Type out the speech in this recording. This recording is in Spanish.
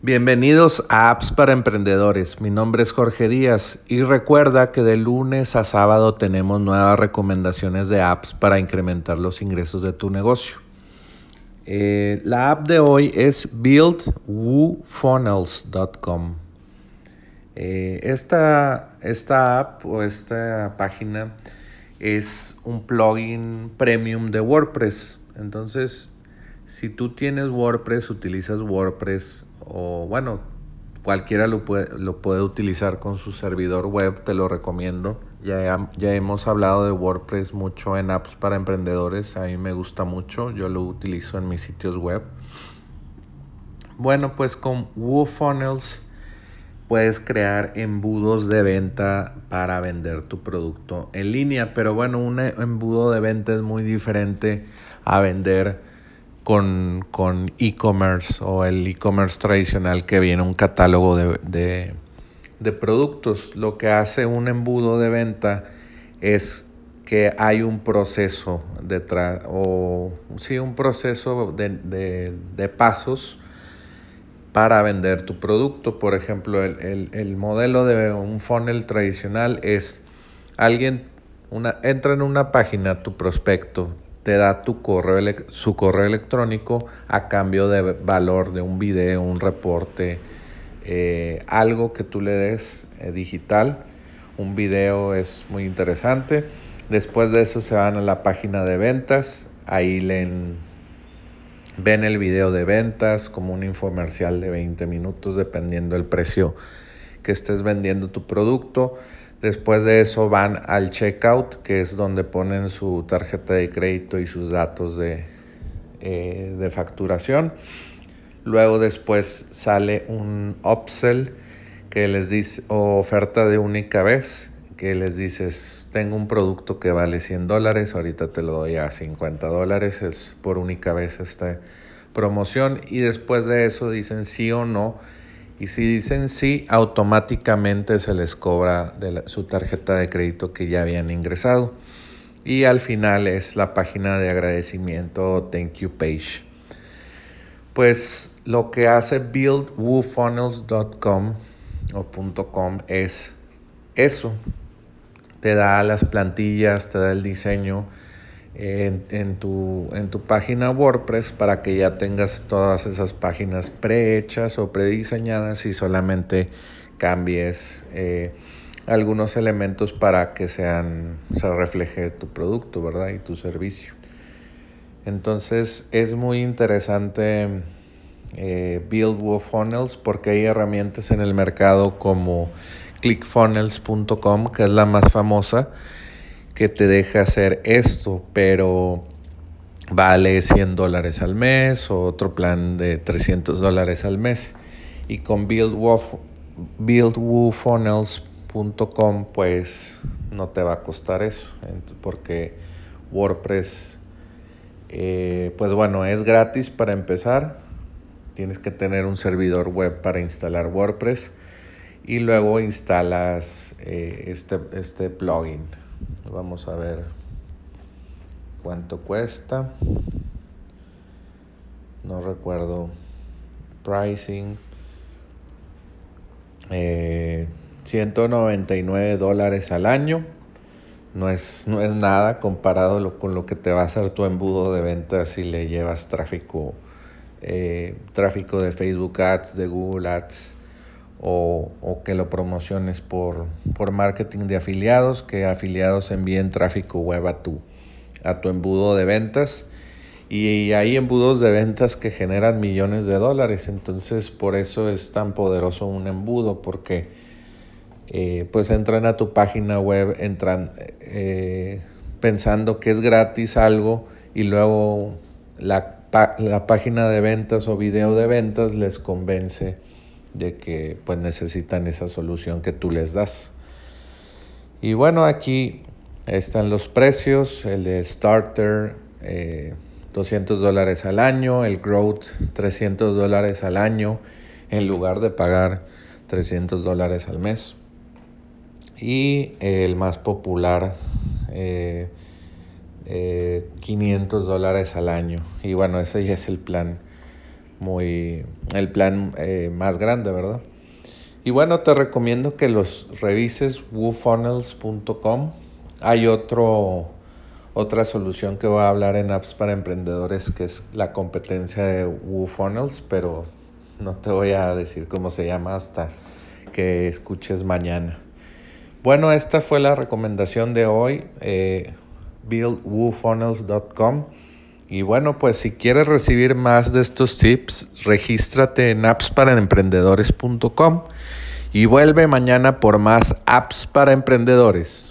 Bienvenidos a Apps para Emprendedores. Mi nombre es Jorge Díaz y recuerda que de lunes a sábado tenemos nuevas recomendaciones de apps para incrementar los ingresos de tu negocio. Eh, la app de hoy es buildwoofunnels.com. Eh, esta, esta app o esta página es un plugin premium de WordPress. Entonces, si tú tienes WordPress, utilizas WordPress o bueno, cualquiera lo puede, lo puede utilizar con su servidor web, te lo recomiendo. Ya, ya hemos hablado de WordPress mucho en apps para emprendedores, a mí me gusta mucho, yo lo utilizo en mis sitios web. Bueno, pues con WooFunnels puedes crear embudos de venta para vender tu producto en línea, pero bueno, un embudo de venta es muy diferente a vender con, e-commerce o el e-commerce tradicional que viene un catálogo de, productos. Lo que hace un embudo de venta es que hay un proceso detrás, o sí, un proceso de, pasos para vender tu producto. Por ejemplo, el, el, modelo de un funnel tradicional es alguien una, entra en una página, tu prospecto, te da tu correo, su correo electrónico a cambio de valor de un video, un reporte, eh, algo que tú le des eh, digital. Un video es muy interesante. Después de eso se van a la página de ventas. Ahí leen, ven el video de ventas como un infomercial de 20 minutos dependiendo del precio que estés vendiendo tu producto. Después de eso van al checkout, que es donde ponen su tarjeta de crédito y sus datos de, eh, facturación. Luego después sale un upsell que les dice, o oferta de única vez, que les dices, tengo un producto que vale 100 dólares, ahorita te lo doy a 50 dólares, es por única vez esta promoción. Y después de eso dicen sí o no y si dicen sí, automáticamente se les cobra de su tarjeta de crédito que ya habían ingresado. Y al final es la página de agradecimiento Thank You Page. Pues lo que hace buildwoofunnels.com o .com es eso. Te da las plantillas, te da el diseño en, tu, en tu página WordPress para que ya tengas todas esas páginas prehechas o prediseñadas y solamente cambies eh, algunos elementos para que sean, se refleje tu producto, ¿verdad? Y tu servicio. Entonces es muy interesante eh, Build WooFunnels porque hay herramientas en el mercado como clickfunnels.com, que es la más famosa que te deja hacer esto, pero vale 100 dólares al mes o otro plan de 300 dólares al mes. Y con buildwoofunnels.com pues no te va a costar eso, porque WordPress, eh, pues bueno, es gratis para empezar. Tienes que tener un servidor web para instalar WordPress y luego instalas eh, este, este plugin. Vamos a ver cuánto cuesta. No recuerdo. Pricing. 199 eh, dólares al año. No es, no es nada comparado con lo que te va a hacer tu embudo de ventas si le llevas tráfico, eh, tráfico de Facebook Ads, de Google Ads o, que lo promociones por, por, marketing de afiliados, que afiliados envíen tráfico web a tu, a tu embudo de ventas. Y hay embudos de ventas que generan millones de dólares, entonces por eso es tan poderoso un embudo, porque eh, pues entran a tu página web, entran eh, pensando que es gratis algo y luego la, la página de ventas o video de ventas les convence de que pues necesitan esa solución que tú les das. Y bueno, aquí están los precios, el de Starter 200 eh, dólares al año, el Growth 300 dólares al año en lugar de pagar 300 dólares al mes. Y el más popular, 500 eh, eh, dólares al año. Y bueno, ese ya es el plan muy el plan eh, más grande, ¿verdad? Y bueno, te recomiendo que los revises woofunnels.com. Hay otro, otra solución que voy a hablar en apps para emprendedores que es la competencia de WooFunnels, pero no te voy a decir cómo se llama hasta que escuches mañana. Bueno, esta fue la recomendación de hoy, eh, buildwoofunnels.com. Y bueno, pues si quieres recibir más de estos tips, regístrate en appsparaemprendedores.com y vuelve mañana por más apps para emprendedores.